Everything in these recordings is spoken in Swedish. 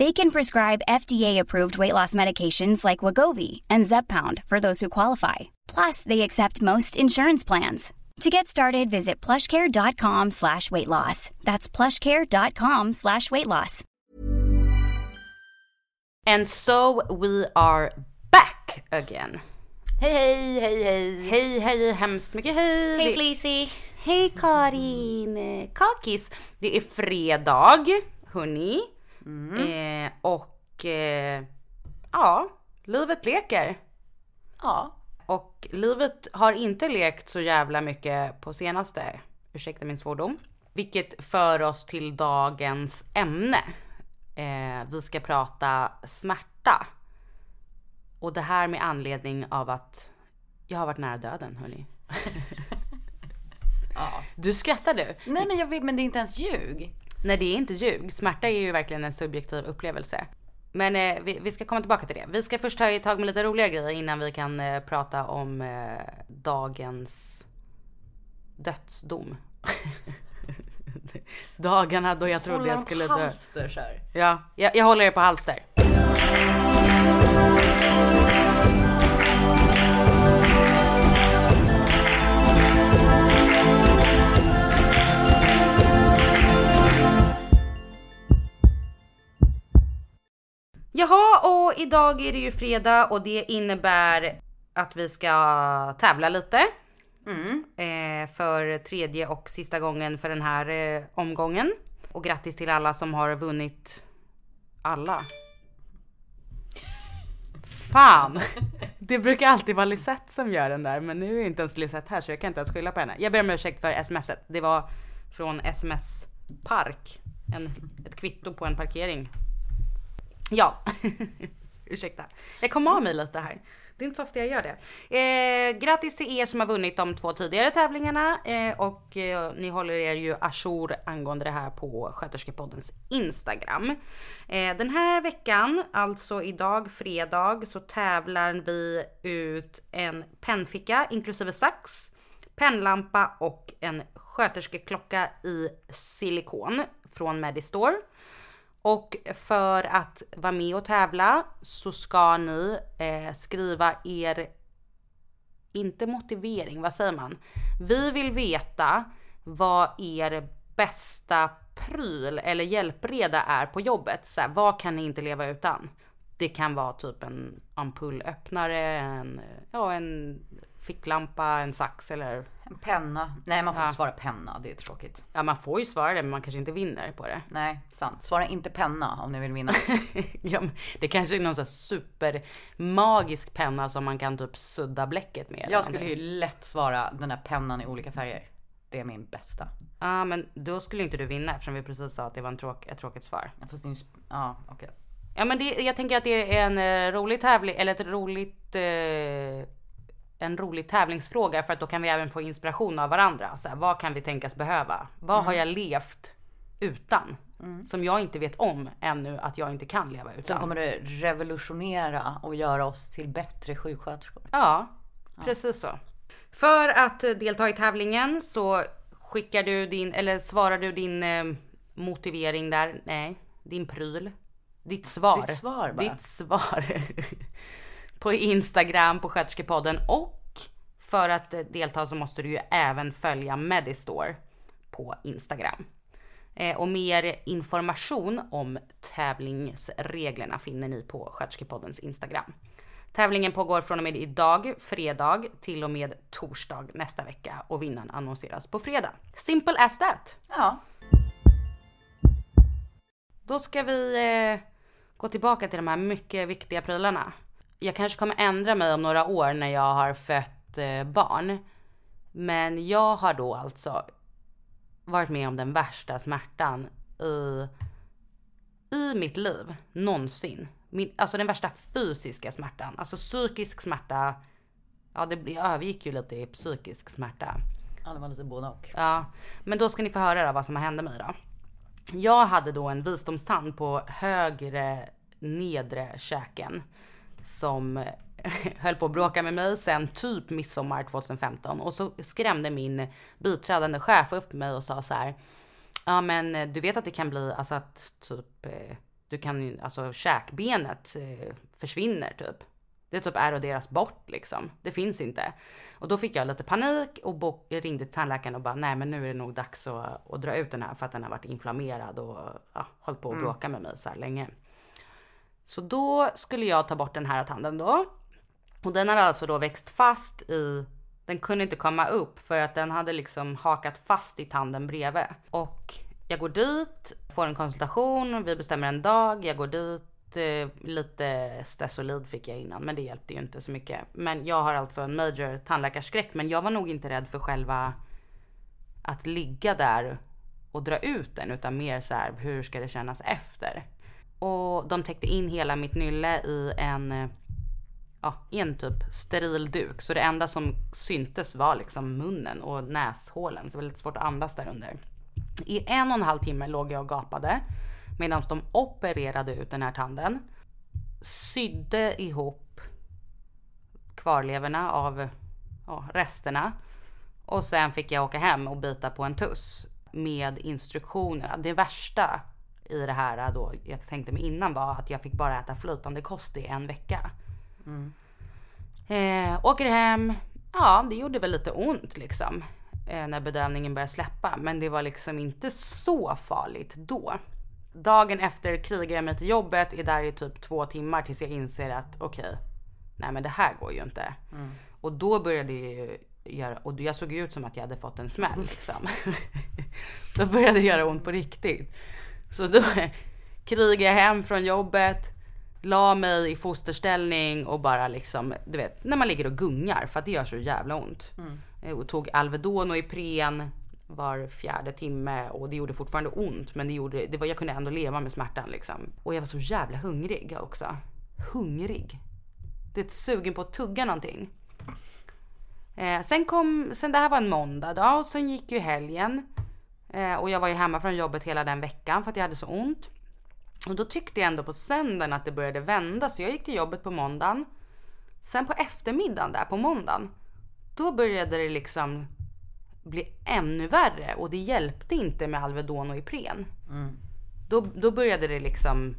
They can prescribe FDA-approved weight loss medications like Wagovi and Zepbound for those who qualify. Plus, they accept most insurance plans. To get started, visit plushcare.com slash weight loss. That's plushcare.com slash weight loss. And so we are back again. Hej hej, hej hej, hej hej, hemskt mycket hej. Hej Det- Fleecy. Hej Karin! Kakis! Det är fredag, hörni. Eh, och eh, ja, livet leker. Ja. Och livet har inte lekt så jävla mycket på senaste, ursäkta min svordom. Vilket för oss till dagens ämne. Eh, vi ska prata smärta. Och det här med anledning av att jag har varit nära döden hörni. ja. Du skrattar du? Nej men jag vet, men det är inte ens ljug. Nej det är inte ljug. Smärta är ju verkligen en subjektiv upplevelse. Men eh, vi, vi ska komma tillbaka till det. Vi ska först ta tag med lite roliga grejer innan vi kan eh, prata om eh, dagens dödsdom. Dagarna då jag trodde jag skulle dö. halster så här. Ja, jag, jag håller er på halster. Jaha, och idag är det ju fredag och det innebär att vi ska tävla lite. Eh, för tredje och sista gången för den här eh, omgången. Och grattis till alla som har vunnit alla. Fan! Det brukar alltid vara Lisette som gör den där, men nu är inte ens Lisette här så jag kan inte ens skylla på henne. Jag ber om ursäkt för smset. Det var från SMS Park. En, ett kvitto på en parkering. Ja, ursäkta. Jag kom av mig lite här. Det är inte så ofta jag gör det. Eh, grattis till er som har vunnit de två tidigare tävlingarna eh, och eh, ni håller er ju ajour angående det här på Sköterskepoddens Instagram. Eh, den här veckan, alltså idag fredag, så tävlar vi ut en pennficka inklusive sax, pennlampa och en sköterskeklocka i silikon från Medistore. Och för att vara med och tävla så ska ni eh, skriva er, inte motivering, vad säger man? Vi vill veta vad er bästa pryl eller hjälpreda är på jobbet. Så här, vad kan ni inte leva utan? Det kan vara typ en ampullöppnare, en, ja, en ficklampa, en sax eller penna. Nej man får Ja. inte svara penna, det är tråkigt. ja man får ju svara det men man kanske inte vinner på det. Nej, sant. Svara inte penna om ni vill vinna. ja, det kanske är någon sån här supermagisk penna som man kan typ sudda bläcket med. Jag skulle ju lätt svara den här pennan i olika färger. Det är min bästa. Ja men då skulle inte du vinna eftersom vi precis sa att det var en tråk, ett tråkigt svar. Ja, Fast det är ju... Ja, okej. Ja men det, jag tänker att det är en eh, rolig tävling eller ett roligt eh, en rolig tävlingsfråga för att då kan vi även få inspiration av varandra. Så här, vad kan vi tänkas behöva? Vad har jag levt utan? Som jag inte vet om ännu att jag inte kan leva utan. kommer det revolutionera och göra oss till bättre sjuksköterskor. Ja, precis så. För att eh, delta i tävlingen så skickar du din, eller svarar du din eh, motivering där, nej, din pryl. Ditt svar. Ditt svar bara. Ditt svar. på Instagram, på Sköterskepodden och för att delta så måste du ju även följa Medistore på Instagram. Eh, och mer information om tävlingsreglerna finner ni på Sköterskepoddens Instagram. Tävlingen pågår från och med idag, fredag, till och med torsdag nästa vecka och vinnaren annonseras på fredag. Simple as that! Ja. då ska vi eh, gå tillbaka till de här mycket viktiga prylarna. Jag kanske kommer ändra mig om några år när jag har fött eh, barn. Men jag har då alltså varit med om den värsta smärtan i, i mitt liv någonsin. Min, alltså den värsta fysiska smärtan. Alltså psykisk smärta. Ja, det övergick ju lite i psykisk smärta. Ja, det var lite både och. Ja, men då ska ni få höra då vad som hände mig då. Jag hade då en visdomstand på högre nedre käken som höll på att bråka med mig sen typ midsommar 2015 och så skrämde min biträdande chef upp mig och sa så här. Ja men du vet att det kan bli alltså att typ eh, du kan alltså käkbenet eh, försvinner typ. Det typ eroderas bort liksom. Det finns inte. Och då fick jag lite panik och ringde till tandläkaren och bara nej men nu är det nog dags att, att dra ut den här för att den har varit inflammerad och ja, hållit på att bråka med mig så här länge. Så då skulle jag ta bort den här tanden då. Och den hade alltså då växt fast i, den kunde inte komma upp för att den hade liksom hakat fast i tanden bredvid. Och jag går dit, får en konsultation, vi bestämmer en dag, jag går dit, eh, lite Stesolid fick jag innan men det hjälpte ju inte så mycket. Men jag har alltså en major tandläkarskräck men jag var nog inte rädd för själva att ligga där och dra ut den utan mer så här hur ska det kännas efter? Och de täckte in hela mitt nylle i en, eh, ja, i en typ steril duk. Så det enda som syntes var liksom munnen och näshålen. Så det var lite svårt att andas där under. I en och en halv timme låg jag och gapade medan de opererade ut den här tanden. Sydde ihop kvarlevorna av ja, resterna. Och sen fick jag åka hem och bita på en tuss med instruktionerna. Det värsta i det här då, jag tänkte mig innan var att jag fick bara äta flytande kost i en vecka. Eh, åker hem, ja det gjorde väl lite ont liksom. Eh, när bedövningen började släppa. Men det var liksom inte så farligt då. Dagen efter krigar jag mig till jobbet, är där i typ två timmar tills jag inser att okej, nej men det här går ju inte. Och då började det ju göra, och jag såg ut som att jag hade fått en smäll liksom. då började det göra ont på riktigt. Så då krigade jag hem från jobbet, la mig i fosterställning och bara liksom, du vet, när man ligger och gungar för att det gör så jävla ont. Eh, Och tog Alvedon och Ipren var fjärde timme och det gjorde fortfarande ont men det gjorde, det var, jag kunde ändå leva med smärtan liksom. Och jag var så jävla hungrig också. Hungrig. Det är ett sugen på att tugga någonting. Eh, sen kom, sen det här var en måndag då och sen gick ju helgen. Eh, och jag var ju hemma från jobbet hela den veckan för att jag hade så ont. Och då tyckte jag ändå på söndagen att det började vända så jag gick till jobbet på måndagen. Sen på eftermiddagen där på måndagen. Då började det liksom bli ännu värre och det hjälpte inte med Alvedon och Ipren. Då, då började det liksom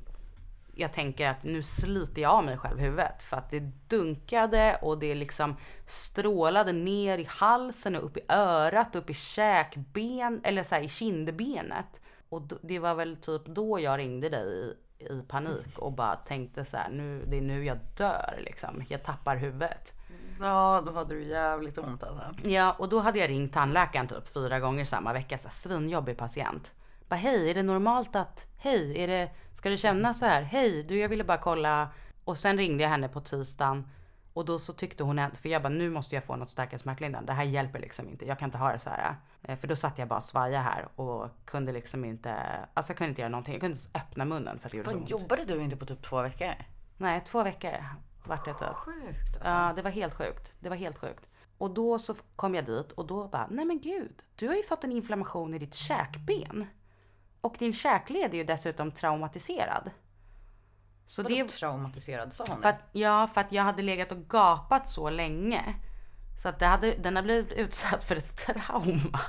jag tänker att nu sliter jag av mig själv huvudet för att det dunkade och det liksom strålade ner i halsen och upp i örat, upp i käkben eller så här i kindbenet. Och det var väl typ då jag ringde dig i, i panik och bara tänkte så här, nu, det är nu jag dör liksom. Jag tappar huvudet. Ja, då hade du jävligt ont alltså. Ja, och då hade jag ringt tandläkaren typ fyra gånger samma vecka. Så här, svinjobbig patient. Bara hej, är det normalt att, hej, är det, ska det kännas så här? Hej, du jag ville bara kolla. Och sen ringde jag henne på tisdagen. Och då så tyckte hon, för jag bara nu måste jag få något starkare smärtlindrande. Det här hjälper liksom inte, jag kan inte ha det så här. Eh, För då satt jag bara och svaja här och kunde liksom inte, alltså jag kunde inte göra någonting. Jag kunde inte ens öppna munnen för att det gjorde så ont. jobbade du inte på typ två veckor? Nej, två veckor vart det typ. Sjukt alltså. Ja, det var helt sjukt. Det var helt sjukt. Och då så kom jag dit och då bara, nej men gud, du har ju fått en inflammation i ditt käkben. Och din käkled är ju dessutom traumatiserad. Så Vadå det, traumatiserad sa hon? för att, ja, för att jag hade legat och gapat så länge. Så att det hade, den har blivit utsatt för ett trauma.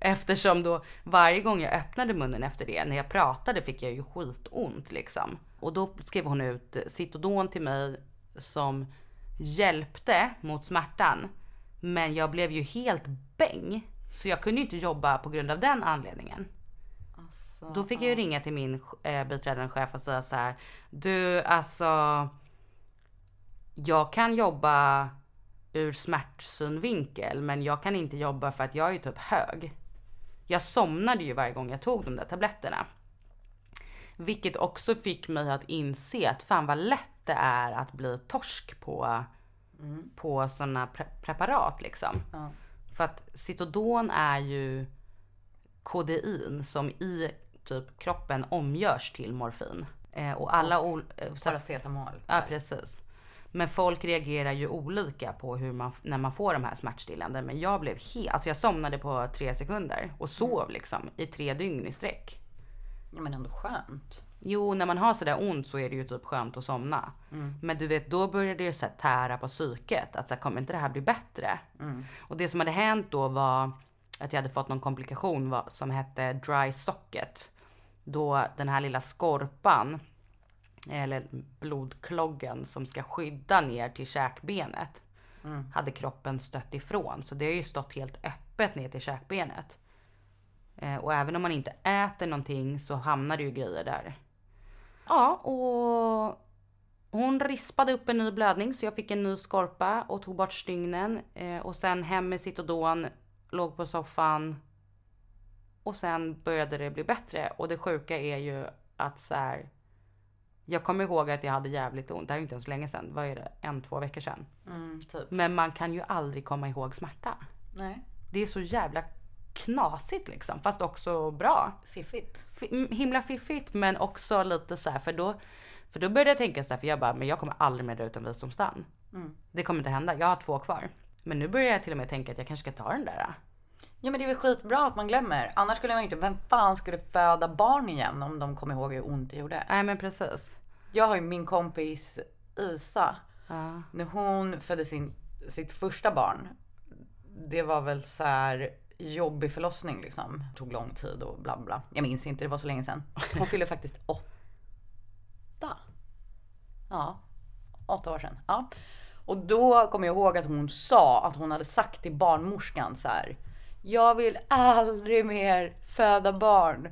Eftersom då varje gång jag öppnade munnen efter det, när jag pratade fick jag ju skitont liksom. Och då skrev hon ut Citodon till mig som hjälpte mot smärtan. Men jag blev ju helt bäng. Så jag kunde ju inte jobba på grund av den anledningen. Alltså, Då fick jag ju ringa till min eh, biträdande chef och säga så här. Du alltså. Jag kan jobba ur smärtsynvinkel men jag kan inte jobba för att jag är typ hög. Jag somnade ju varje gång jag tog de där tabletterna. Vilket också fick mig att inse att fan vad lätt det är att bli torsk på, på sådana pre preparat liksom. Ja. För att Citodon är ju kodein som i typ kroppen omgörs till morfin. Eh, och alla ol- eh, Paracetamol. Ja precis. Men folk reagerar ju olika på hur man, när man får de här smärtstillande. Men jag blev helt, alltså jag somnade på tre sekunder och sov liksom i tre dygn i sträck. Ja, men ändå skönt. Jo, när man har sådär ont så är det ju typ skönt att somna. Men du vet, då började det så här tära på psyket. Att så här, kommer inte det här bli bättre? Och det som hade hänt då var att jag hade fått någon komplikation som hette dry socket. Då den här lilla skorpan, eller blodkloggen som ska skydda ner till käkbenet, hade kroppen stött ifrån. Så det har ju stått helt öppet ner till käkbenet. Eh, och även om man inte äter någonting så hamnar det ju grejer där. Ja, och hon rispade upp en ny blödning så jag fick en ny skorpa och tog bort stygnen. Eh, och sen hem med Citodon, låg på soffan. Och sen började det bli bättre. Och det sjuka är ju att så här. Jag kommer ihåg att jag hade jävligt ont. Det här är inte ens länge sedan. Vad är det? En, två veckor sedan. Mm, typ. Men man kan ju aldrig komma ihåg smärta. Nej. Det är så jävla knasigt liksom. Fast också bra. Fiffigt. Fi- mm, himla fiffigt men också lite så här för då för då började jag tänka så här för jag bara men jag kommer aldrig mer dra ut en visdomstand. Det kommer inte hända. Jag har två kvar. Men nu börjar jag till och med tänka att jag kanske ska ta den där. Ja men det är väl skitbra att man glömmer. Annars skulle man inte, vem fan skulle föda barn igen om de kommer ihåg hur ont det gjorde? Nej men precis. Jag har ju min kompis Isa. Ja. När hon födde sin, sitt första barn. Det var väl så här jobbig förlossning liksom. Tog lång tid och bla bla. Jag minns inte, det var så länge sedan. Hon fyllde faktiskt åtta. Ja, åtta år sedan. Ja. Och då kommer jag ihåg att hon sa att hon hade sagt till barnmorskan så här. Jag vill aldrig mer föda barn.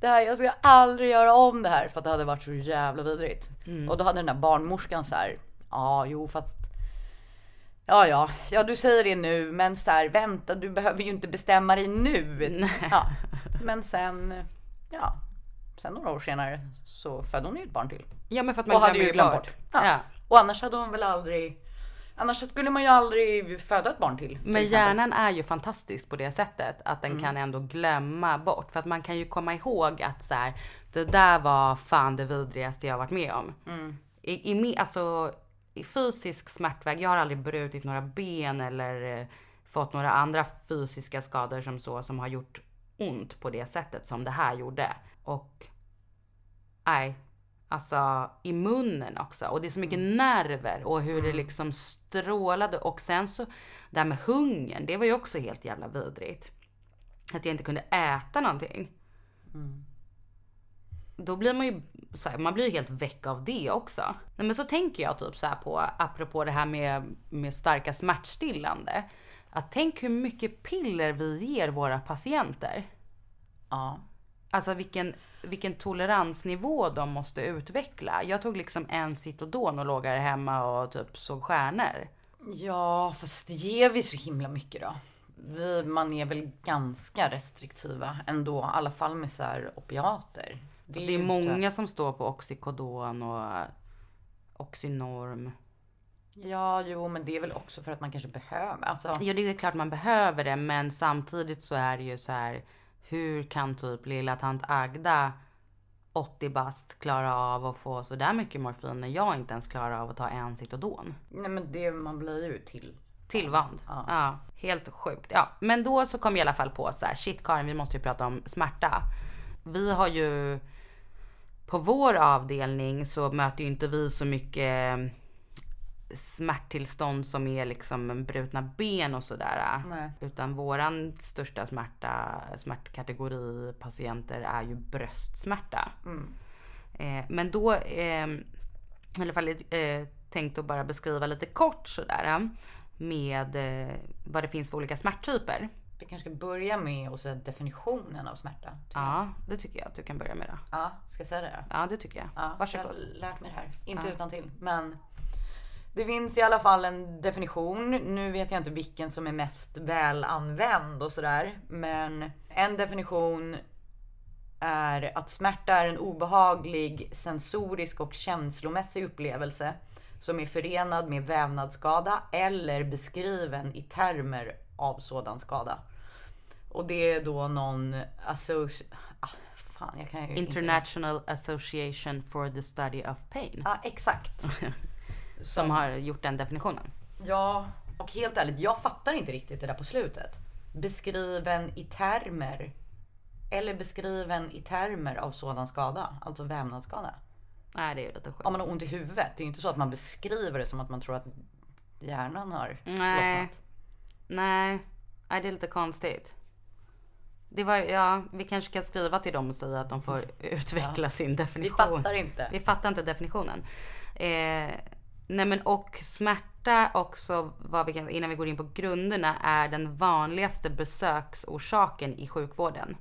Det här, jag ska aldrig göra om det här för att det hade varit så jävla vidrigt. Och då hade den där barnmorskan så här. Ja, jo fast. Ja, ja, ja, du säger det nu, men så här, vänta, du behöver ju inte bestämma dig nu. Ja. Men sen, ja, sen några år senare så födde hon ju ett barn till. Ja men för att man Och hade glömmer ju glömt bort. Ja. Ja. Och annars hade hon väl aldrig, annars skulle man ju aldrig föda ett barn till. till Men exempel. hjärnan är ju fantastisk på det sättet att den kan ändå glömma bort. För att man kan ju komma ihåg att så här, det där var fan det vidrigaste jag varit med om. I, i, me- alltså, I fysisk smärtväg, jag har aldrig brutit några ben eller eh, fått några andra fysiska skador som så som har gjort ont på det sättet som det här gjorde. Och nej, alltså i munnen också. Och det är så mycket nerver och hur det liksom strålade. Och sen så, det här med hungern, det var ju också helt jävla vidrigt. Att jag inte kunde äta någonting. Då blir man ju, så här, man blir ju helt väck av det också. Nej, men så tänker jag typ så här på, apropå det här med, med starka smärtstillande. Att tänk hur mycket piller vi ger våra patienter. Ja. Alltså vilken, vilken toleransnivå de måste utveckla. Jag tog liksom en Citodon och låg här hemma och typ såg stjärnor. Ja, fast ger vi så himla mycket då? Vi, man är väl ganska restriktiva ändå, i alla fall med så opiater. Det är, det är många som står på Oxycodon och Oxynorm. Ja, jo, men det är väl också för att man kanske behöver. Alltså, Ja, det är klart man behöver det, men samtidigt så är det ju så här. Hur kan typ lilla tant Agda 80 bast klara av att få så där mycket morfin när jag inte ens klarar av att ta en Citodon? nej, men det man blir ju till. Tillvand. Ja. helt sjukt. Ja, men då så kom jag i alla fall på så här, shit Karin, vi måste ju prata om smärta. Vi har ju på vår avdelning så möter ju inte vi så mycket smärttillstånd som är liksom brutna ben och sådär. Nej. Utan våran största smärta, smärtkategori patienter är ju bröstsmärta. Eh, men då, eh, i alla fall eh, tänkte att bara beskriva lite kort sådär eh, med eh, vad det finns för olika smärttyper. Vi kanske ska börja med att säga definitionen av smärta. jag. Ja, det tycker jag att du kan börja med då. ja ska jag säga det då? Ja, det tycker jag. Ja, Jag Varsågod. har lärt mig det här. Inte utan till, men det finns i alla fall en definition. Nu vet jag inte vilken som är mest väl använd och sådär. Men en definition är att smärta är en obehaglig sensorisk och känslomässig upplevelse som är förenad med vävnadsskada eller beskriven i termer av sådan skada. Och det är då någon associ... Ah, fan, jag kan ju inte- International Association for the Study of Pain. Ja, exakt. Som har gjort den definitionen. Ja, och helt ärligt, jag fattar inte riktigt det där på slutet. Beskriven i termer. Eller beskriven i termer av sådan skada, alltså vävnadsskada. Nej, det är ju lite sjukt. Om man har ont i huvudet, det är ju inte så att man beskriver det som att man tror att hjärnan har Nej. lossnat. Nej, det är lite konstigt. Det var, ja, vi kanske kan skriva till dem och säga att de får utveckla sin Vi definition. fattar inte. Vi fattar inte definitionen. Eh, nej men och smärta också, vad vi kan, innan vi går in på grunderna, är den vanligaste besöksorsaken i sjukvården.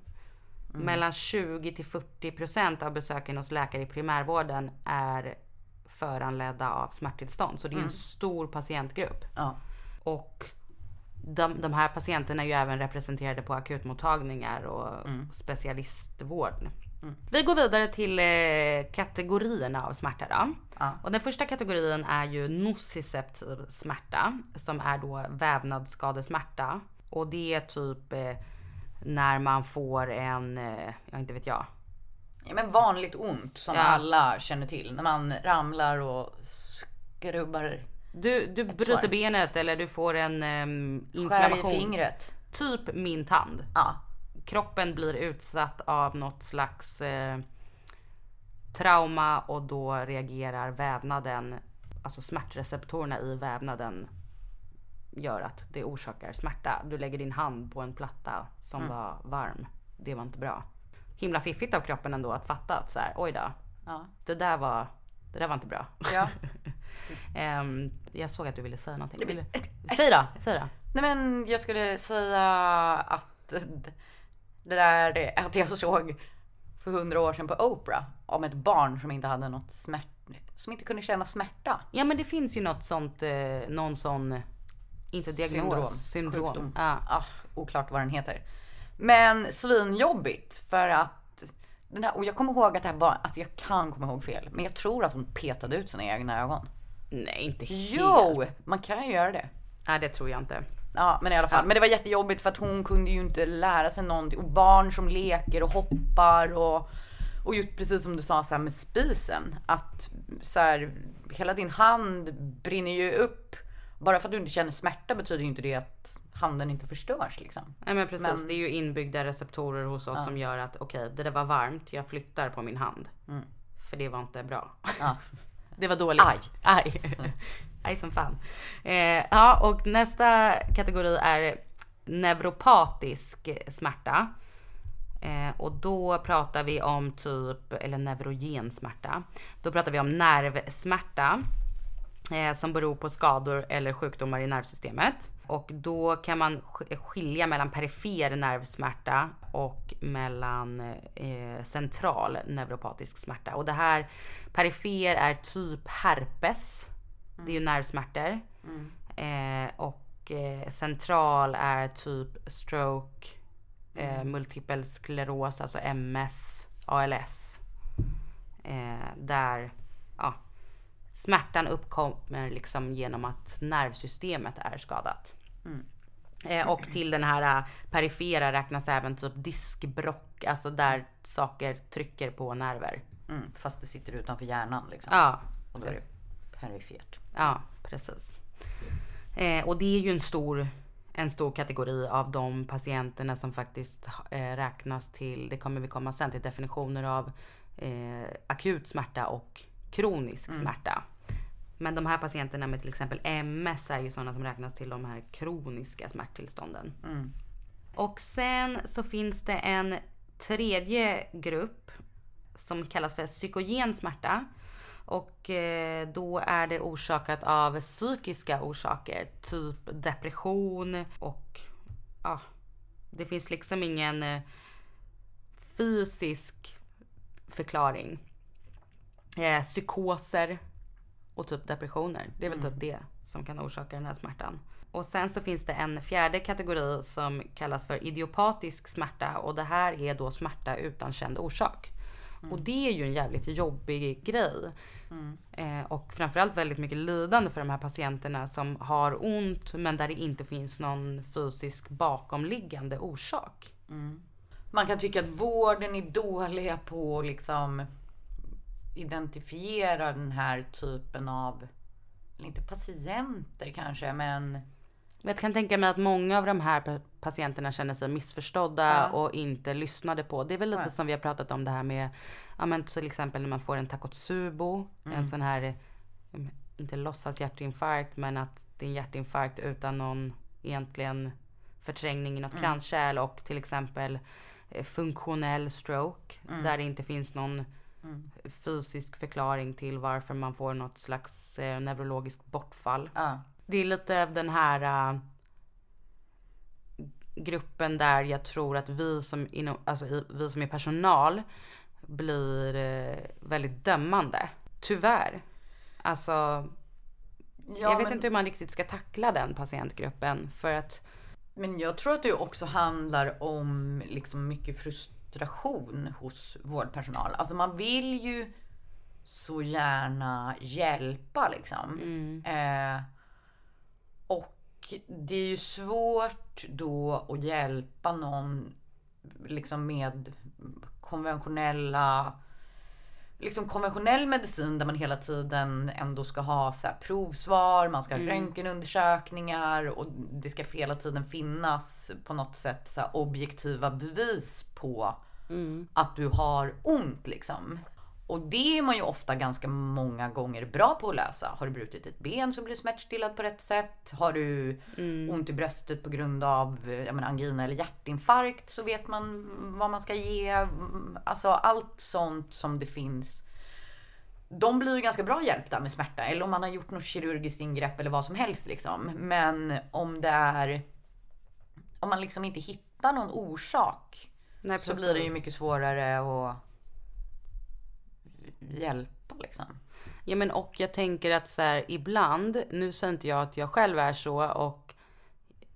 Mellan 20 till 40 procent av besöken hos läkare i primärvården är föranledda av smärttillstånd. Så det är en stor patientgrupp. Ja. Och de, de här patienterna är ju även representerade på akutmottagningar och specialistvård. Vi går vidare till eh, kategorierna av smärta då. Ja. Och den första kategorin är ju nociceptiv smärta som är då vävnadsskadesmärta. Och det är typ eh, när man får en, eh, ja inte vet jag, ja men vanligt ont som Ja. alla känner till. När man ramlar och skrubbar, du, du bryter svar. benet eller du får en um, skär i inflammation. fingret. Typ min tand. Ja. kroppen blir utsatt av något slags eh, trauma och då reagerar vävnaden, alltså smärtreceptorerna i vävnaden gör att det orsakar smärta. Du lägger din hand på en platta som var varm. Det var inte bra. Himla fiffigt av kroppen ändå att fatta att så här, oj då, ja. det där var, det där var inte bra. ja. Ehm, jag såg att du ville säga någonting. Vill, säg då, säg då. Nej men jag skulle säga att det där att jag såg för hundra år sedan på Oprah om ett barn som inte hade något smärt, som inte kunde känna smärta. Ja men det finns ju något sånt, eh, någon sån, inte diagnos, syndrom. Sjukdom. Ja. Ah, oklart vad den heter. Men svinjobbigt för att den här, och jag kommer ihåg att det här barn, alltså jag kan komma ihåg fel, men jag tror att hon petade ut sina egna ögon. Nej inte helt. Jo, man kan ju göra det. Nej det tror jag inte. Ja men i alla fall. Men det var jättejobbigt för att hon kunde ju inte lära sig någonting. Och barn som leker och hoppar och, och just precis som du sa så här med spisen. Att så här, hela din hand brinner ju upp. Bara för att du inte känner smärta betyder ju inte det att handen inte förstörs liksom. Nej men precis, Men- det är ju inbyggda receptorer hos oss som gör att okej, det där var varmt, jag flyttar på min hand. För det var inte bra. Ja. Det var dåligt. Aj. Aj. Aj som fan. Eh, ja, och nästa kategori är neuropatisk smärta. Eh, och då pratar vi om typ, eller neurogen smärta. Då pratar vi om nervsmärta eh, som beror på skador eller sjukdomar i nervsystemet. Och då kan man sk- skilja mellan perifer nervsmärta och mellan eh, central neuropatisk smärta. Och det här perifer är typ herpes. Det är ju nervsmärtor. Eh, och eh, central är typ stroke, eh, multipel skleros, alltså MS, ALS. Eh, där ja, smärtan uppkommer liksom genom att nervsystemet är skadat. Eh, och till den här eh, perifera räknas även typ diskbrock, alltså där saker trycker på nerver. Mm, fast det sitter utanför hjärnan liksom. Ja, Och då är det perifert. Ja, precis. Eh, och det är ju en stor, en stor kategori av de patienterna som faktiskt eh, räknas till, det kommer vi komma sen till definitioner av akut smärta och kronisk smärta. Men de här patienterna med till exempel MS är ju sådana som räknas till de här kroniska smärttillstånden. Och sen så finns det en tredje grupp som kallas för psykogen smärta. Och eh, då är det orsakat av psykiska orsaker, typ depression och ja, det finns liksom ingen eh, fysisk förklaring. Eh, psykoser och typ depressioner. Det är väl typ det som kan orsaka den här smärtan. Och sen så finns det en fjärde kategori som kallas för idiopatisk smärta och det här är då smärta utan känd orsak. Och det är ju en jävligt jobbig grej. Eh, och framförallt väldigt mycket lidande för de här patienterna som har ont men där det inte finns någon fysisk bakomliggande orsak. Man kan tycka att vården är dåliga på liksom identifiera den här typen av, eller inte patienter kanske, men Jag kan tänka mig att många av de här pa- patienterna känner sig missförstådda Ja. och inte lyssnade på. Det är väl lite Nej. som vi har pratat om det här med, ja men till exempel när man får en takotsubo, Mm. en sån här, eh, inte låtsas hjärtinfarkt men att det är en hjärtinfarkt utan någon egentligen förträngning i något Mm. kranskärl och till exempel eh, funktionell stroke Mm. där det inte finns någon fysisk förklaring till varför man får något slags eh, neurologiskt bortfall. ja. Det är lite av den här äh, gruppen där jag tror att vi som, inom, alltså, vi som är personal blir eh, väldigt dömande. Tyvärr. Alltså, Ja, jag vet men- inte hur man riktigt ska tackla den patientgruppen för att Men jag tror att det också handlar om liksom mycket frustration hos vårdpersonal. Alltså man vill ju så gärna hjälpa liksom. Eh, och det är ju svårt då att hjälpa någon liksom med konventionella liksom konventionell medicin där man hela tiden ändå ska ha så provsvar, man ska ha röntgenundersökningar och det ska hela tiden finnas på något sätt så objektiva bevis på att du har ont liksom. Och det är man ju ofta ganska många gånger bra på att lösa. Har du brutit ett ben så blir du smärtstillad på rätt sätt. Har du ont i bröstet på grund av eh, jag menar, angina eller hjärtinfarkt så vet man vad man ska ge. Mm, Alltså allt sånt som det finns. De blir ju ganska bra hjälpta med smärta. Eller om man har gjort något kirurgiskt ingrepp eller vad som helst liksom. Men om det är... Om man liksom inte hittar någon orsak nej, så blir det ju mycket svårare att hjälpa liksom. Ja men och jag tänker att så här, ibland, nu säger inte jag att jag själv är så och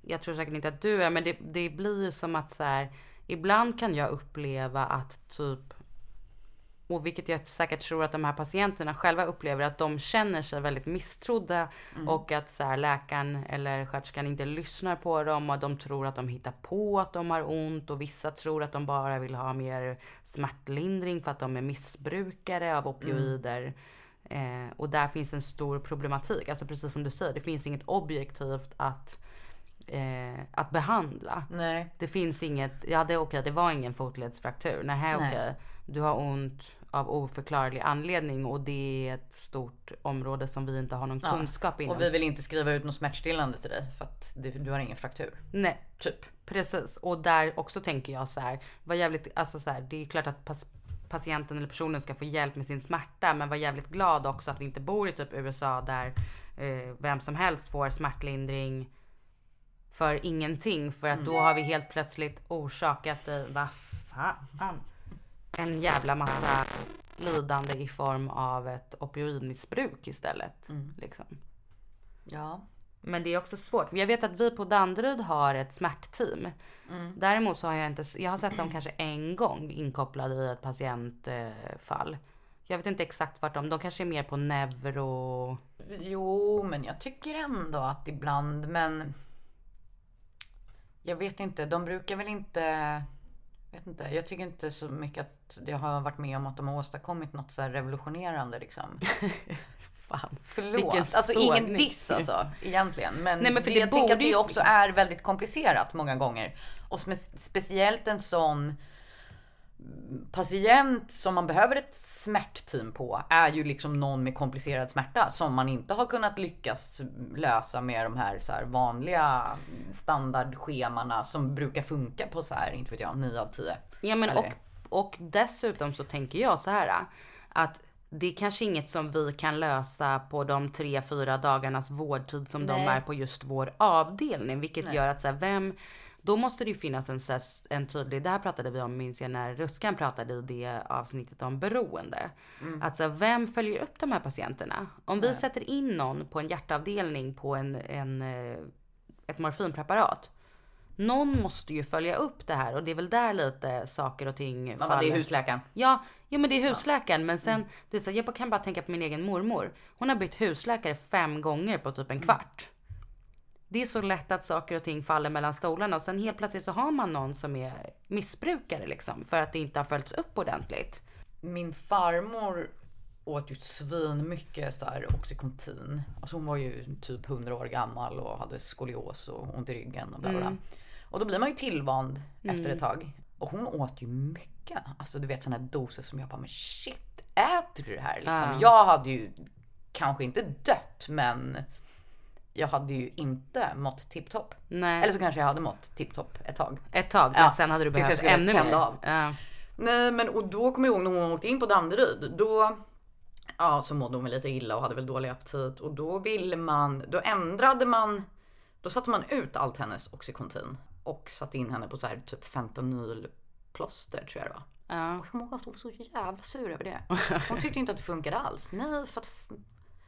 jag tror säkert inte att du är, men det, det blir ju som att så här, ibland kan jag uppleva att typ, och vilket jag säkert tror att de här patienterna själva upplever, att de känner sig väldigt misstrodda och att så här, läkaren eller sköterskan inte lyssnar på dem och de tror att de hittar på att de har ont och vissa tror att de bara vill ha mer smärtlindring för att de är missbrukare av opioider. Eh, och där finns en stor problematik. Alltså precis som du säger, det finns inget objektivt att, eh, att behandla. Nej. Det finns inget, ja det är okej, det var ingen fotledsfraktur. Nej. okej. Du har ont av oförklarlig anledning och det är ett stort område som vi inte har någon Ja. kunskap inom. Och vi vill inte skriva ut något smärtstillande till dig för att du har ingen fraktur. Nej, Typ. Precis, och där också tänker jag så här, var jävligt, alltså så här, det är klart att pas, patienten eller personen ska få hjälp med sin smärta, men var jävligt glad också att vi inte bor i typ USA där eh, vem som helst får smärtlindring för ingenting, för att då har vi helt plötsligt orsakat dig, vad fan, en jävla massa lidande i form av ett opioidmissbruk istället. Liksom. Ja. Men det är också svårt. Jag vet att vi på Danderyd har ett smärtteam. Däremot så har jag inte, jag har sett dem kanske en gång inkopplade i ett patientfall. Jag vet inte exakt vart de, de kanske är mer på neuro. Jo, men jag tycker ändå att ibland, men jag vet inte, de brukar väl inte vet inte, jag tycker inte så mycket att jag har varit med om att de har åstadkommit något så revolutionerande liksom. Fan, Förlåt. vilken Alltså ingen diss alltså egentligen. Men, Nej, men för det, jag tänker borde att det också är väldigt komplicerat många gånger. Och spe- speciellt en sån patient som man behöver ett smärtteam på är ju liksom någon med komplicerad smärta som man inte har kunnat lyckas lösa med de här, så här vanliga standardschemana som brukar funka på så här, inte vet jag, 9 av 10. Ja men Eller? och, och dessutom så tänker jag så här att det är kanske inget som vi kan lösa på de tre, fyra dagarnas vårdtid som de Nej. är på just vår avdelning. Vilket gör att så här, vem, då måste det ju finnas en, en tydlig, det här pratade vi om minns jag när Ruskan pratade i det avsnittet om beroende. Att så här, vem följer upp de här patienterna? Om vi sätter in någon på en hjärtavdelning på en, en eh, ett morfinpreparat. Någon måste ju följa upp det här och det är väl där lite saker och ting Mamma, det är husläkaren. Ja, jo men det är husläkaren. Men sen, du vet, jag kan bara tänka på min egen mormor. Hon har bytt husläkare fem gånger på typ en kvart. Det är så lätt att saker och ting faller mellan stolarna och sen helt plötsligt så har man någon som är missbrukare liksom för att det inte har följts upp ordentligt. Min farmor åt ju svin mycket så här Oxycontin. Alltså hon var ju typ 100 år gammal och hade skolios och ont i ryggen och bla bla. bla. Och då blir man ju tillvand efter ett tag. Och hon åt ju mycket. Alltså du vet sådana doser som jag bara men shit äter du det här liksom? Jag hade ju kanske inte dött men jag hade ju inte mått tipptopp. Eller så kanske jag hade mått tipptopp ett tag. Ett tag, men Ja, sen hade du behövt ännu mer. av. Ja. Nej men och då kommer jag ihåg när hon åkte in på Danderyd. Då ja, så mådde hon väl lite illa och hade väl dålig aptit. Och då ville man, då ändrade man, då satte man ut allt hennes Oxycontin. Och satte in henne på så här typ fentanylplåster tror jag det var. Ja. Och jag kommer ihåg att hon var så jävla sur över det. Hon tyckte inte att det funkade alls. Nej för att,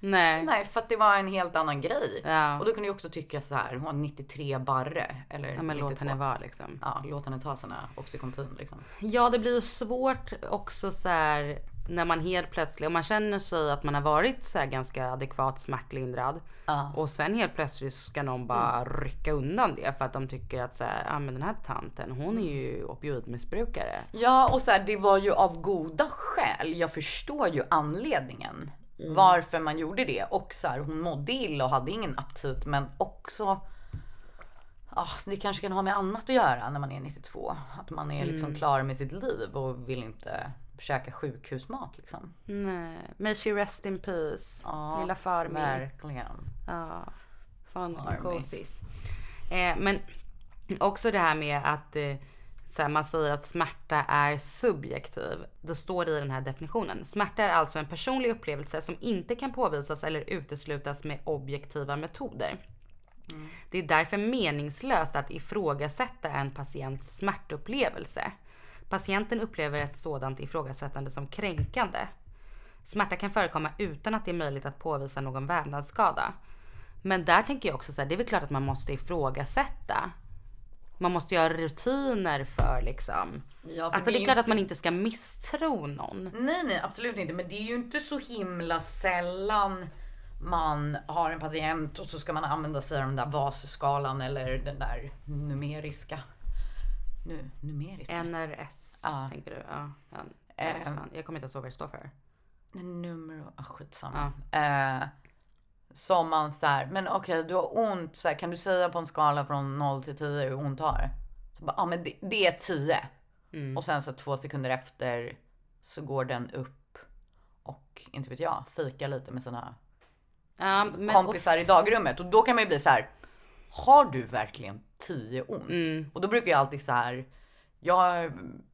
Nej. nej, för att det var en helt annan grej. Ja. Och då kunde jag också tycka så här, hon har 93 barre. Eller Ja, men 92. låt henne vara liksom. Ja, låt henne ta sina Oxycontin liksom. Ja, det blir ju svårt också så här när man helt plötsligt, om man känner sig att man har varit så här ganska adekvat smärtlindrad Ja. och sen helt plötsligt så ska någon bara rycka undan det för att de tycker att så här, ja men den här tanten hon är ju opioidmissbrukare. Ja och så här, det var ju av goda skäl. Jag förstår ju anledningen varför man gjorde det. Och så här, hon mådde illa och hade ingen aptit men också Ja, det kanske kan ha med annat att göra när man är 92. Att man är liksom klar med sitt liv och vill inte käka sjukhusmat liksom. Nej, may she rest in peace. Ja, Lilla farmor. Verkligen. Ja, sån gosis. Eh, men också det här med att eh, så här, man säger att smärta är subjektiv. Det står i den här definitionen. Smärta är alltså en personlig upplevelse som inte kan påvisas eller uteslutas med objektiva metoder. Det är därför meningslöst att ifrågasätta en patients smärtupplevelse. Patienten upplever ett sådant ifrågasättande som kränkande. Smärta kan förekomma utan att det är möjligt att påvisa någon vävnadsskada. Men där tänker jag också så här, det är väl klart att man måste ifrågasätta. Man måste göra rutiner för liksom. Ja, för alltså det är ju klart att man inte ska misstro någon. Nej, nej, absolut inte. Men det är ju inte så himla sällan man har en patient och så ska man använda sig av den där VAS-skalan eller den där numeriska. Nu, numeriska? NRS Ja. tänker du? Ja. ja. Jag, Ehm. fan. jag kommer inte ens ihåg vad det står för. Nummer, ah, skitsamma. Eh, som man så här, men okej du har ont, så här, kan du säga på en skala från 0 till 10 hur ont du har? Så bara, ja men det, det är 10. Mm. Och sen så två sekunder efter så går den upp och inte vet jag, fika lite med sina Ja, men, och, kompisar i dagrummet. Och då kan man ju bli så här. Har du verkligen 10 ont? Mm. Och då brukar jag alltid så här. Jag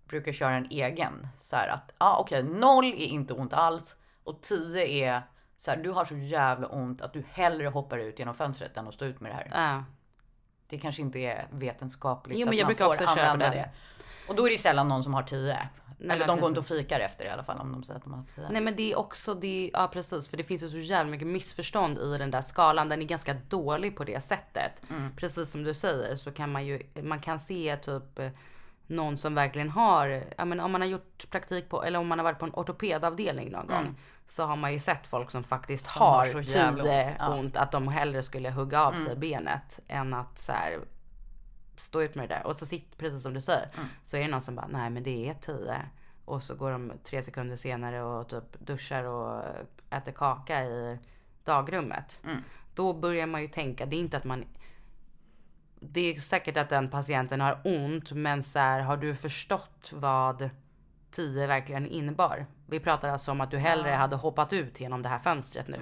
brukar köra en egen så här att ja ah, okej, noll är inte ont alls och 10 är så här. Du har så jävla ont att du hellre hoppar ut genom fönstret än att stå ut med det här. ja. Det kanske inte är vetenskapligt Jo, men att jag man brukar får också använda det. Och då är det ju sällan någon som har 10. Nej, Eller de går inte precis. och fikar efter i alla fall om de säger att de har 10. Nej men det är också det, ja precis för det finns ju så jävla mycket missförstånd i den där skalan. Den är ganska dålig på det sättet. Precis som du säger så kan man ju, man kan se typ eh, någon som verkligen har, ja men om man har gjort praktik på, eller om man har varit på en ortopedavdelning någon gång. Så har man ju sett folk som faktiskt Som har har 10 ont, ja. ont. Att de hellre skulle hugga av sig benet än att så här stå ut med det där. Och så sitter, precis som du säger, så är det någon som bara, nej men det är 10. Och så går de tre sekunder senare och typ duschar och äter kaka i dagrummet. Då börjar man ju tänka, det är inte att man det är säkert att den patienten har ont, men så här, har du förstått vad 10 verkligen innebar? Vi pratar alltså om att du hellre hade hoppat ut genom det här fönstret nu.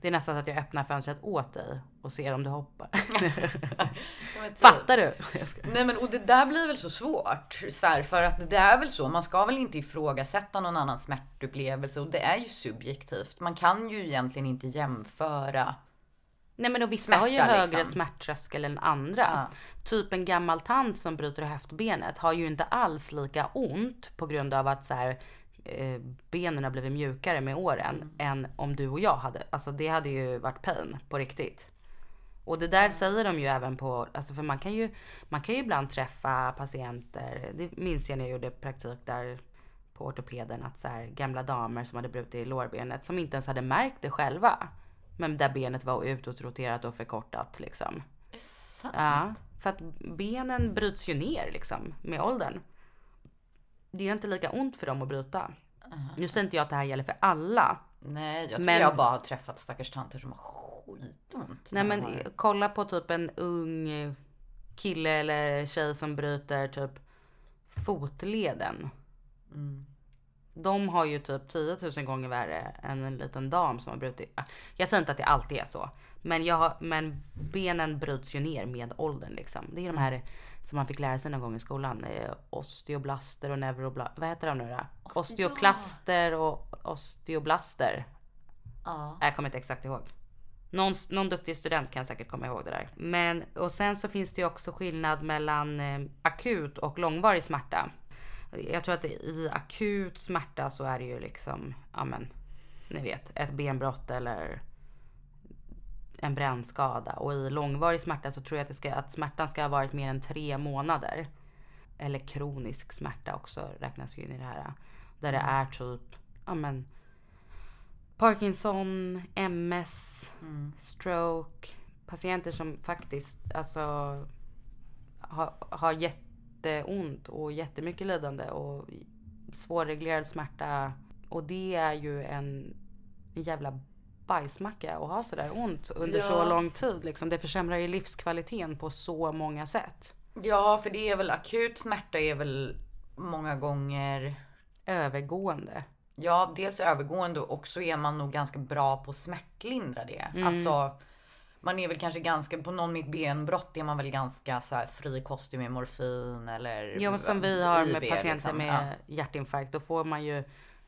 Det är nästan så att jag öppnar fönstret åt dig och ser om du hoppar. Fattar du? Nej men och det där blir väl så svårt. Så här, för att det är väl så, man ska väl inte ifrågasätta någon annans smärtupplevelse och det är ju subjektivt. Man kan ju egentligen inte jämföra. Nej men och vissa har ju Smärta, högre liksom. smärttröskel än andra. Typ en gammal tant som bryter höftbenet har ju inte alls lika ont på grund av att så här, eh, benen har blivit mjukare med åren än om du och jag hade. Alltså det hade ju varit pain på riktigt. Och det där säger de ju även på, alltså för man kan ju, man kan ju ibland träffa patienter, det minns jag när jag gjorde praktik där på ortopeden, att så här, gamla damer som hade brutit i lårbenet som inte ens hade märkt det själva. Men där benet var utåtroterat och förkortat liksom. Är sant? Ja, för att benen bryts ju ner liksom med åldern. Det gör inte lika ont för dem att bryta. Nu säger inte jag att det här gäller för alla. Nej, jag tror Men- jag bara har träffat stackars tanter som har skitont. Nej men har- kolla på typ en ung kille eller tjej som bryter typ fotleden. Mm. De har ju typ 10 000 gånger värre än en liten dam som har brutit. ah, Jag säger inte att det alltid är så. Men, jag har, men benen bryts ju ner med åldern liksom. Det är de här som man fick lära sig någon gång i skolan. eh, Osteoblaster och neuroblaster. Vad heter de nu då? Osteoklaster och osteoblaster. Ja. Jag kommer inte exakt ihåg. Någon, någon duktig student kan säkert komma ihåg det där. Men och sen så finns det ju också skillnad mellan eh, akut och långvarig smärta. Jag tror att i akut smärta så är det ju liksom, ja men, ni vet, ett benbrott eller en brännskada. Och i långvarig smärta så tror jag att, ska, att smärtan ska ha varit mer än tre månader. Eller kronisk smärta också räknas ju in i det här. Där det är typ, ja men, Parkinson, MS, stroke. Patienter som faktiskt alltså har, har jätteont och jättemycket lidande och svårreglerad smärta. Och det är ju en, en jävla bajsmacka att ha sådär ont under så Ja. lång tid. Liksom. Det försämrar ju livskvaliteten på så många sätt. ja, för det är väl akut smärta är väl många gånger Övergående. Ja, dels övergående och så är man nog ganska bra på att smärtlindra det. Mm. Alltså, man är väl kanske ganska, på någon med ett benbrott är man väl ganska så här frikostig med morfin eller Ja, men som vi har med IV, patienter liksom. med hjärtinfarkt, då får man ju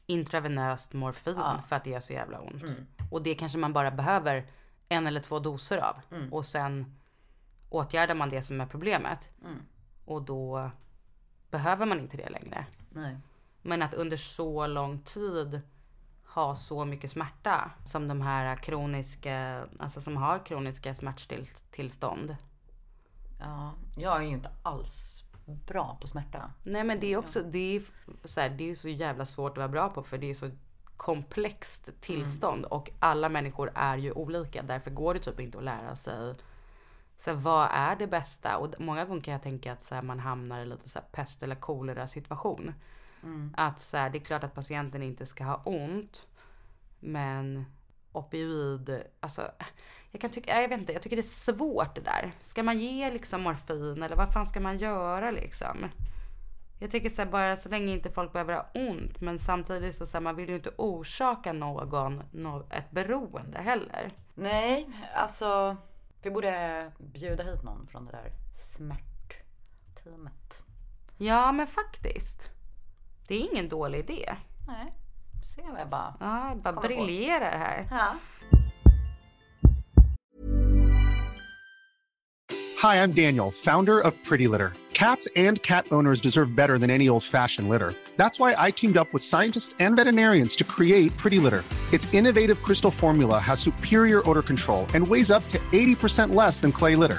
intravenöst morfin Ja. Mm. för att det är så jävla ont. Och det kanske man bara behöver en eller två doser av. Mm. Och sen åtgärdar man det som är problemet. Mm. Och då behöver man inte det längre. Ja. Nej. Men att under så lång tid ha så mycket smärta som de här kroniska, alltså som har kroniska smärttillstånd. Ja, jag är ju inte alls bra på smärta. Nej men det är också, det är så, här, det är så jävla svårt att vara bra på för det är så komplext tillstånd och alla människor är ju olika. Därför går det typ inte att lära sig så här, vad är det bästa? Och många gånger kan jag tänka att så här, man hamnar i lite så här, pest eller kolera situation. Att så här, det är klart att patienten inte ska ha ont. Men opioid, alltså jag kan tycka, jag vet inte, jag tycker det är svårt det där. Ska man ge liksom morfin eller vad fan ska man göra liksom? Jag tycker så här, bara så länge inte folk behöver ha ont men samtidigt så, så här, man vill ju inte orsaka någon nå- ett beroende heller. Nej, alltså vi borde bjuda hit någon från det där smärtteamet. Ja men faktiskt. Det är ingen dålig idé. Nej, se vad jag bara... Ja, jag bara Kommer på. briljerar här. Ja. Hi, I'm Daniel, founder of Pretty Litter. Cats and cat owners deserve better than any old fashioned litter. That's why I teamed up with scientists and veterinarians to create Pretty Litter. Its innovative crystal formula has superior odor control and weighs up to 80% less than clay litter.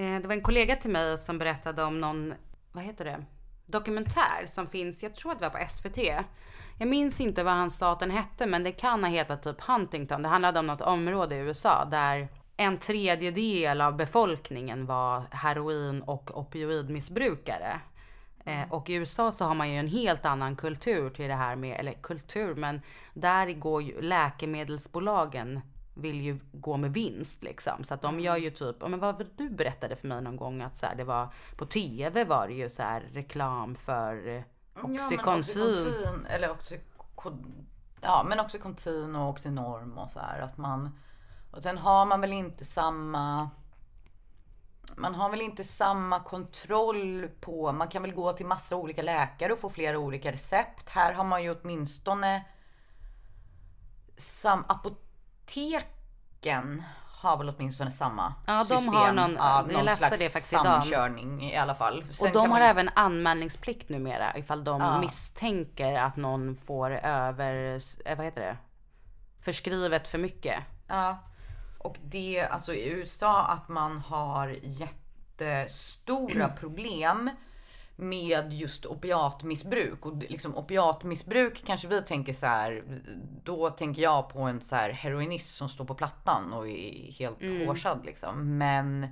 Eh, det var en kollega till mig som berättade om någon, vad heter det, dokumentär som finns, jag tror att det var på SVT. Jag minns inte vad han sa att den hette, men det kan ha hetat typ Huntington. Det handlade om något område i USA där en tredjedel av befolkningen var heroin och opioidmissbrukare. Eh, och i USA så har man ju en helt annan kultur till det här med, eller kultur, men där går ju läkemedelsbolagen vill ju gå med vinst liksom. Så att de gör ju typ, ja, men vad du berättade för mig någon gång att så här, det var på tv var det ju så här reklam för eh, Oxycontin. Oxycontin, eller oxycon, ja men Oxycontin och Oxynorm och så här att man och sen har man väl inte samma man har väl inte samma kontroll på, man kan väl gå till massa olika läkare och få flera olika recept. Här har man ju åtminstone sam, apoteken har väl åtminstone samma Ja, de system har någon- jag någon läste slags det faktiskt idag. samkörning i alla fall. Sen Och de har man- även anmälningsplikt numera ifall de Ja. misstänker att någon får över, eh, vad heter det? Förskrivet för mycket. Ja. Och det, alltså i USA att man har jättestora problem med just opiatmissbruk. Och liksom opiatmissbruk kanske vi tänker så här, då tänker jag på en så här heroinist som står på plattan och är helt Mm. hårsad liksom. Men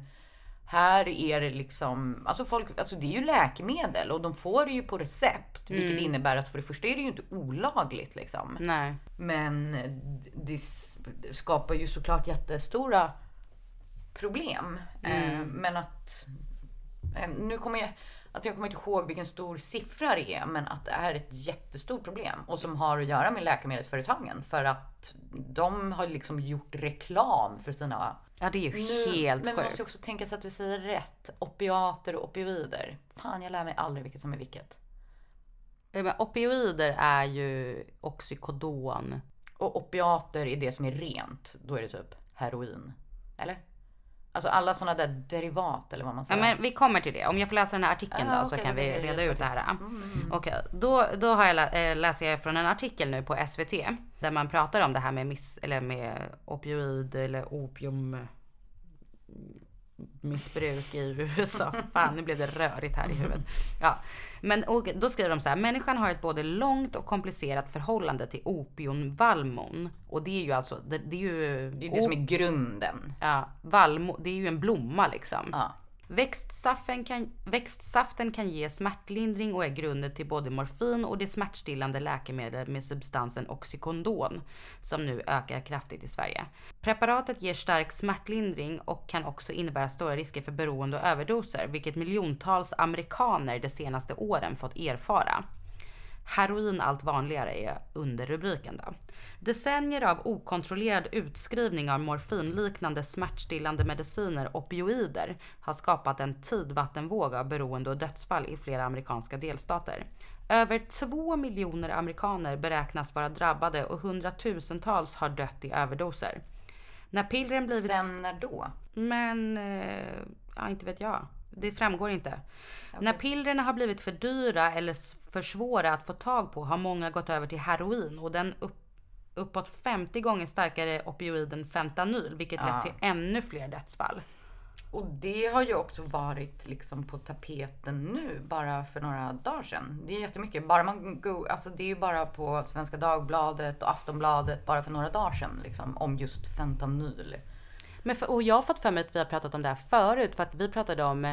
här är det liksom, alltså folk, alltså det är ju läkemedel och de får det ju på recept. Vilket Mm. innebär att för det första är det ju inte olagligt liksom. Nej. Men det skapar ju såklart jättestora problem. Eh, Men att eh, nu kommer jag, att jag kommer inte ihåg vilken stor siffra det är, men att det är ett jättestort problem och som har att göra med läkemedelsföretagen för att de har liksom gjort reklam för sina Ja, det är ju Nu- helt Men vi måste ju också tänka så att vi säger rätt. Opiater och opioider. Fan, jag lär mig aldrig vilket som är vilket. Men opioider är ju oxycodon. Och opiater är det som är rent. Då är det typ heroin. Eller? Alltså alla sådana där derivat eller vad man Ja, säger. men vi kommer till det. Om jag får läsa den här artikeln Ah, då så okej, kan vi reda ut det här. tyst. Mm, Okej, då, då har jag eh, läser jag från en artikel nu på SVT där man pratar om det här med miss eller med opioid eller opium missbruk i USA. Fan, nu blev det rörigt här i huvudet. Ja, men och då skriver de så här. Människan har ett både långt och komplicerat förhållande till opiumvallmon. Och det är ju alltså, det, det är ju... det är det som är grunden. Ja, vallmo, det är ju en blomma liksom. Ja. Växtsaften kan, växtsaften kan ge smärtlindring och är grunden till både morfin och det smärtstillande läkemedel med substansen Oxykondon som nu ökar kraftigt i Sverige. Preparatet ger stark smärtlindring och kan också innebära stora risker för beroende och överdoser, vilket miljontals amerikaner de senaste åren fått erfara. Heroin allt vanligare är underrubriken då. Decennier av okontrollerad utskrivning av morfinliknande smärtstillande mediciner, opioider, har skapat en tidvattenvåg av beroende och dödsfall i flera amerikanska delstater. Över två miljoner amerikaner beräknas vara drabbade och hundratusentals har dött i överdoser. När pillren blivit... Sen när då? Men, eh, ja inte vet jag. Det framgår inte. När pillren har blivit för dyra eller för svåra att få tag på har många gått över till heroin och den upp, uppåt 50 gånger starkare opioiden fentanyl, vilket lett till ännu fler dödsfall. Och det har ju också varit liksom på tapeten nu bara för några dagar sedan. Det är jättemycket. Bara man go, alltså det är ju bara på Svenska Dagbladet och Aftonbladet bara för några dagar sedan liksom om just fentanyl. Men för, och jag har fått för mig att vi har pratat om det här förut för att vi pratade om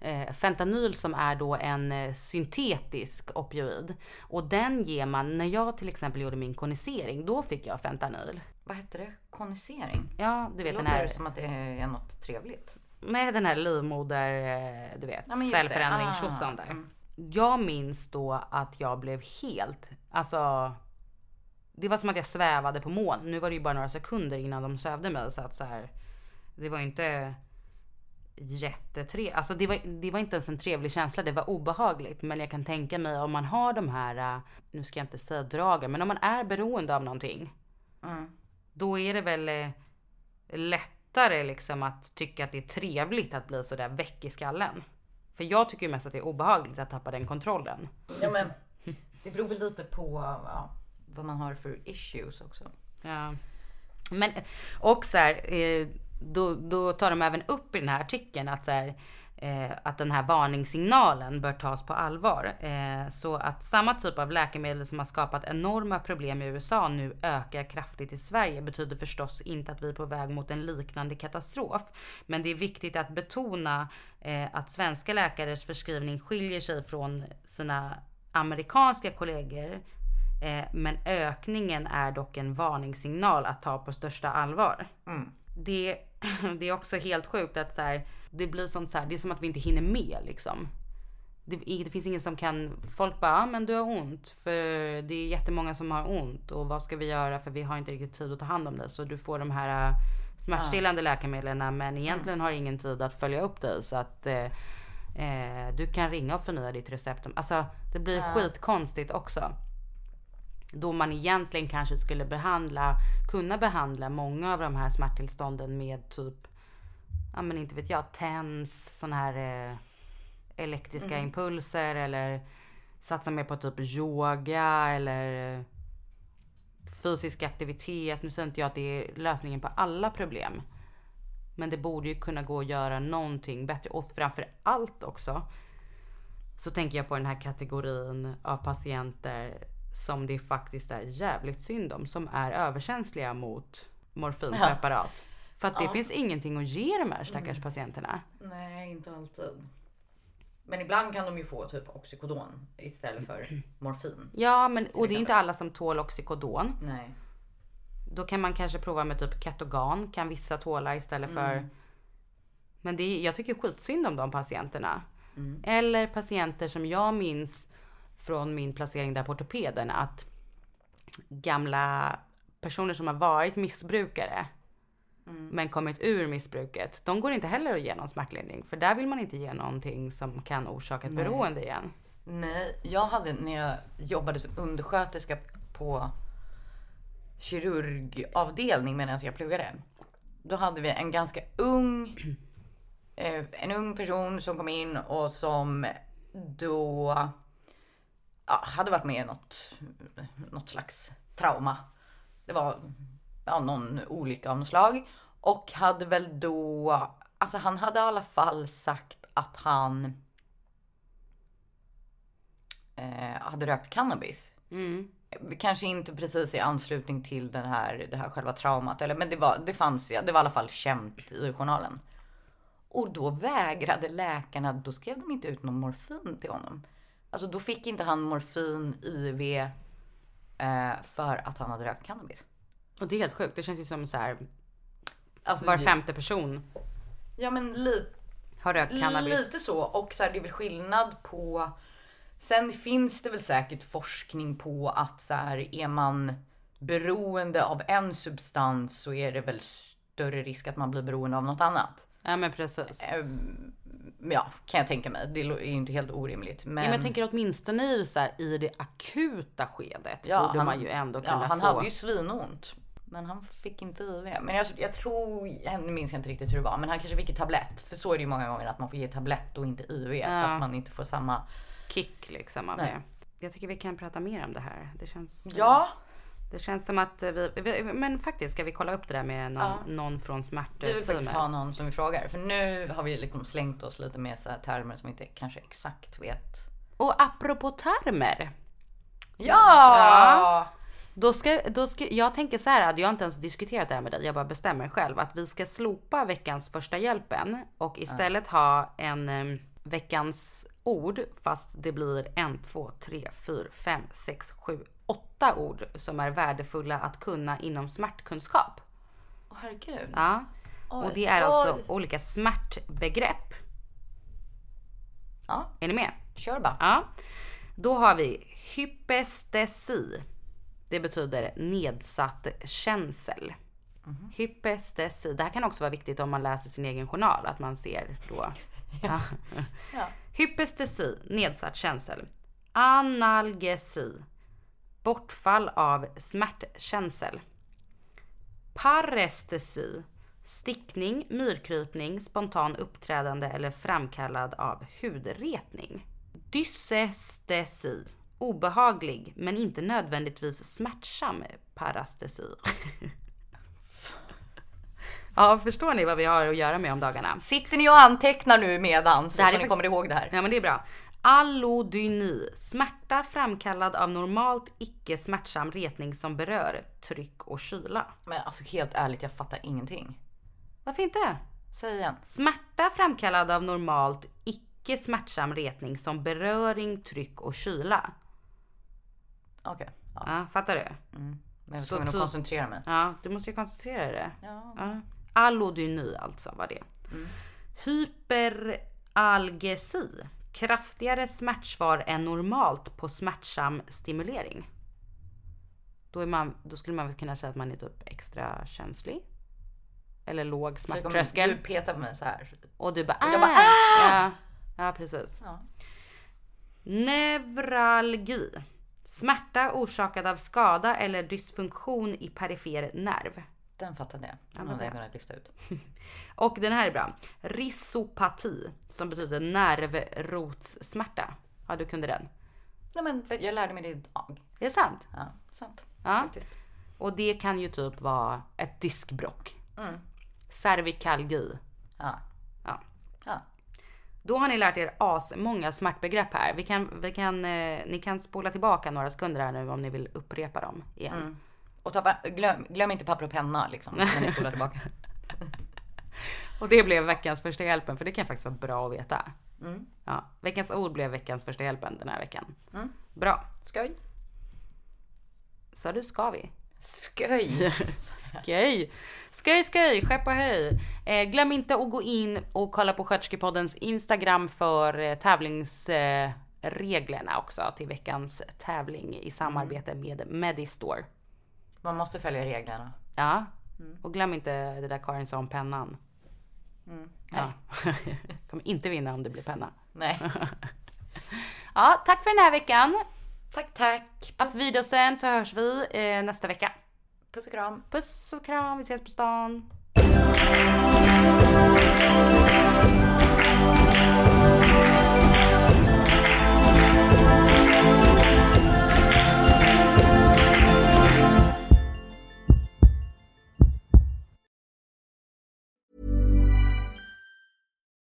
eh, fentanyl som är då en eh, syntetisk opioid. Och den ger man, när jag till exempel gjorde min konisering, då fick jag fentanyl. Vad heter det? Konisering? Ja, du Det vet den låter här, som att det är något trevligt. nej den här livmoder, eh, du vet, Ja, det. cellförändring, Ah, där. mm. Jag minns då att jag blev helt, alltså det var som att jag svävade på moln. Nu var det ju bara några sekunder innan de sövde mig så att så här. Det var inte jättetrevligt. Alltså det var, det var inte ens en trevlig känsla. Det var obehagligt. Men jag kan tänka mig om man har de här, nu ska jag inte säga dragen, men om man är beroende av någonting. Mm. Då är det väl eh, lättare liksom att tycka att det är trevligt att bli sådär väck i skallen. För jag tycker ju mest att det är obehagligt att tappa den kontrollen. Ja men det beror väl lite på, ja, vad man har för issues också. Ja. Men, och så här, eh, då, då tar de även upp i den här artikeln att så här, eh, att den här varningssignalen bör tas på allvar. Eh, så att samma typ av läkemedel som har skapat enorma problem i USA nu ökar kraftigt i Sverige betyder förstås inte att vi är på väg mot en liknande katastrof. Men det är viktigt att betona eh, att svenska läkares förskrivning skiljer sig från sina amerikanska kollegor Eh, men ökningen är dock en varningssignal att ta på största allvar. Mm. Det, det är också helt sjukt att så här, det blir sånt så här, det är som att vi inte hinner med liksom. Det, det finns ingen som kan, folk bara, ah, men du har ont. För det är jättemånga som har ont och vad ska vi göra för vi har inte riktigt tid att ta hand om dig. Så du får de här äh, smärtstillande läkemedlen men egentligen har ingen tid att följa upp dig. Så att eh, du kan ringa och förnya ditt recept. Alltså det blir skitkonstigt också. Då man egentligen kanske skulle behandla, kunna behandla många av de här smärttillstånden med typ, ja men inte vet jag, TENS, sån här eh, elektriska impulser eller satsa mer på typ yoga eller eh, fysisk aktivitet. Nu säger inte jag att det är lösningen på alla problem. Men det borde ju kunna gå att göra någonting bättre och framför allt också så tänker jag på den här kategorin av patienter som det faktiskt är jävligt synd om som är överkänsliga mot morfinpreparat. För att det finns ingenting att ge de här stackars patienterna. Nej, inte alltid. Men ibland kan de ju få typ oxycodon istället för morfin. Ja, men och det är inte alla som tål oxycodon. Nej. Då kan man kanske prova med typ ketogan kan vissa tåla istället för. Men det är, jag tycker skitsynd om de patienterna. Eller patienter som jag minns från min placering där på ortopeden att gamla personer som har varit missbrukare men kommit ur missbruket. De går inte heller att ge någon smärtlindring för där vill man inte ge någonting som kan orsaka ett beroende igen. Nej, jag hade när jag jobbade som undersköterska på kirurgavdelning medan jag pluggade. Då hade vi en ganska ung, eh, en ung person som kom in och som då ja, hade varit med i något, något slags trauma. Det var ja, någon olycka av något slag. Och hade väl då, alltså han hade i alla fall sagt att han eh, hade rökt cannabis. Kanske inte precis i anslutning till den här, det här själva traumat. Eller, men det, var, det fanns, ja, det var i alla fall känt i journalen. Och då vägrade läkarna, då skrev de inte ut någon morfin till honom. Alltså då fick inte han morfin, IV eh, för att han hade rökt cannabis. Och det är helt sjukt. Det känns ju som så här Alltså, var femte person Ja men lite har rökt cannabis. Lite så. Och så här, det är väl skillnad på... Sen finns det väl säkert forskning på att så här, är man beroende av en substans så är det väl större risk att man blir beroende av något annat. Ja men precis. Ehm, Ja, kan jag tänka mig. Det är ju inte helt orimligt. Men, Ja, men jag tänker åtminstone i, så här, i det akuta skedet Ja, borde han- man ju ändå ja, kunna han få. hade ju svinont. Men han fick inte IV. Men jag, jag tror, nu minns jag inte riktigt hur det var. Men han kanske fick en tablett. För så är det ju många gånger att man får ge tablett och inte IV. För att man inte får samma... kick liksom av Nej. det. Jag tycker vi kan prata mer om det här. Det känns, Ja, det känns som att vi, vi, men faktiskt ska vi kolla upp det där med någon, någon från vi vill faktiskt smärtteamet. ha någon som vi frågar. För nu har vi liksom slängt oss lite med så här termer som vi inte kanske exakt vet. Och apropå termer. Ja! Då ska, då ska, jag tänker så här, att jag har inte ens diskuterat det här med dig, jag bara bestämmer själv att vi ska slopa veckans första hjälpen och istället ha en em, veckans ord fast det blir en, två, tre, fyra, fem, sex, sju, åtta ord som är värdefulla att kunna inom smärtkunskap. Åh herregud. Ja. Och det är alltså olika smärtbegrepp. Ja, Är ni med? kör bara. Ja. Då har vi hypestesi. Det betyder nedsatt känsel. Hypestesi. Det här kan också vara viktigt om man läser sin egen journal, att man ser då. Ja. Hypestesi, nedsatt känsel. Analgesi, bortfall av smärtkänsel. Parestesi, stickning, myrkrypning, spontan uppträdande eller framkallad av hudretning. Dysestesi, obehaglig men inte nödvändigtvis smärtsam parastesi. ja, förstår ni vad vi har att göra med om dagarna? Sitter ni och antecknar nu medans Det här så är ni faktiskt- kommer ihåg det här? Ja men det är bra. Allodyni, smärta framkallad av normalt icke smärtsam retning som berör tryck och kyla. Men alltså helt ärligt, jag fattar ingenting. Varför inte? Säg igen. Smärta framkallad av normalt icke smärtsam retning som beröring, tryck och kyla. Okej. Ja. Ja, fattar du? Men jag var Så tvungen att typ- koncentrera mig. Ja, du måste ju koncentrera dig. Ja. Ja. Allodyni alltså var det. Hyperalgesi. Kraftigare smärtsvar än normalt på smärtsam stimulering. Då, man, då skulle man väl kunna säga att man är typ extra känslig. Eller låg jag smärttröskel. Du petar på mig så här. Och du bara jag ah! bara, ah! Ja, ja precis. Ja. Neuralgi. Smärta orsakad av skada eller dysfunktion i perifer nerv. Den fattade jag. Den hade jag kunnat lista ut. Och den här är bra. Rhizopati som betyder nervrotssmärta. Ja, du kunde den. Nej men jag lärde mig det idag. Är det sant? Ja, sant. Ja. Faktiskt. Och det kan ju typ vara ett diskbrock. Mm. Cervikalgi. Ja. Ja. Ja. Då har ni lärt er as många smärtbegrepp här. Vi kan, vi kan, eh, ni kan spola tillbaka några sekunder här nu om ni vill upprepa dem igen. Mm. Och ta, glöm, glöm inte papper och penna liksom när ni spolar tillbaka. Och det blev veckans första hjälpen för det kan faktiskt vara bra att veta. Mm. Ja, veckans ord blev veckans första hjälpen den här veckan. Mm. Bra. Skoj. Så du ska vi. Skoj. Sköj! Sköj, sköj, skepp och höj. Eh, glöm inte att gå in och kolla på Sköterskepoddens Instagram för eh, tävlingsreglerna också till veckans tävling i samarbete med Medistore. Man måste följa reglerna. Ja, och glöm inte det där Karin sa om pennan. Ja. Kommer inte vinna om det blir penna. Nej. Ja, tack för den här veckan. tack, tack. Auf Wiedersehen så hörs vi eh, nästa vecka. Puss och kram. Puss och kram, vi ses på stan.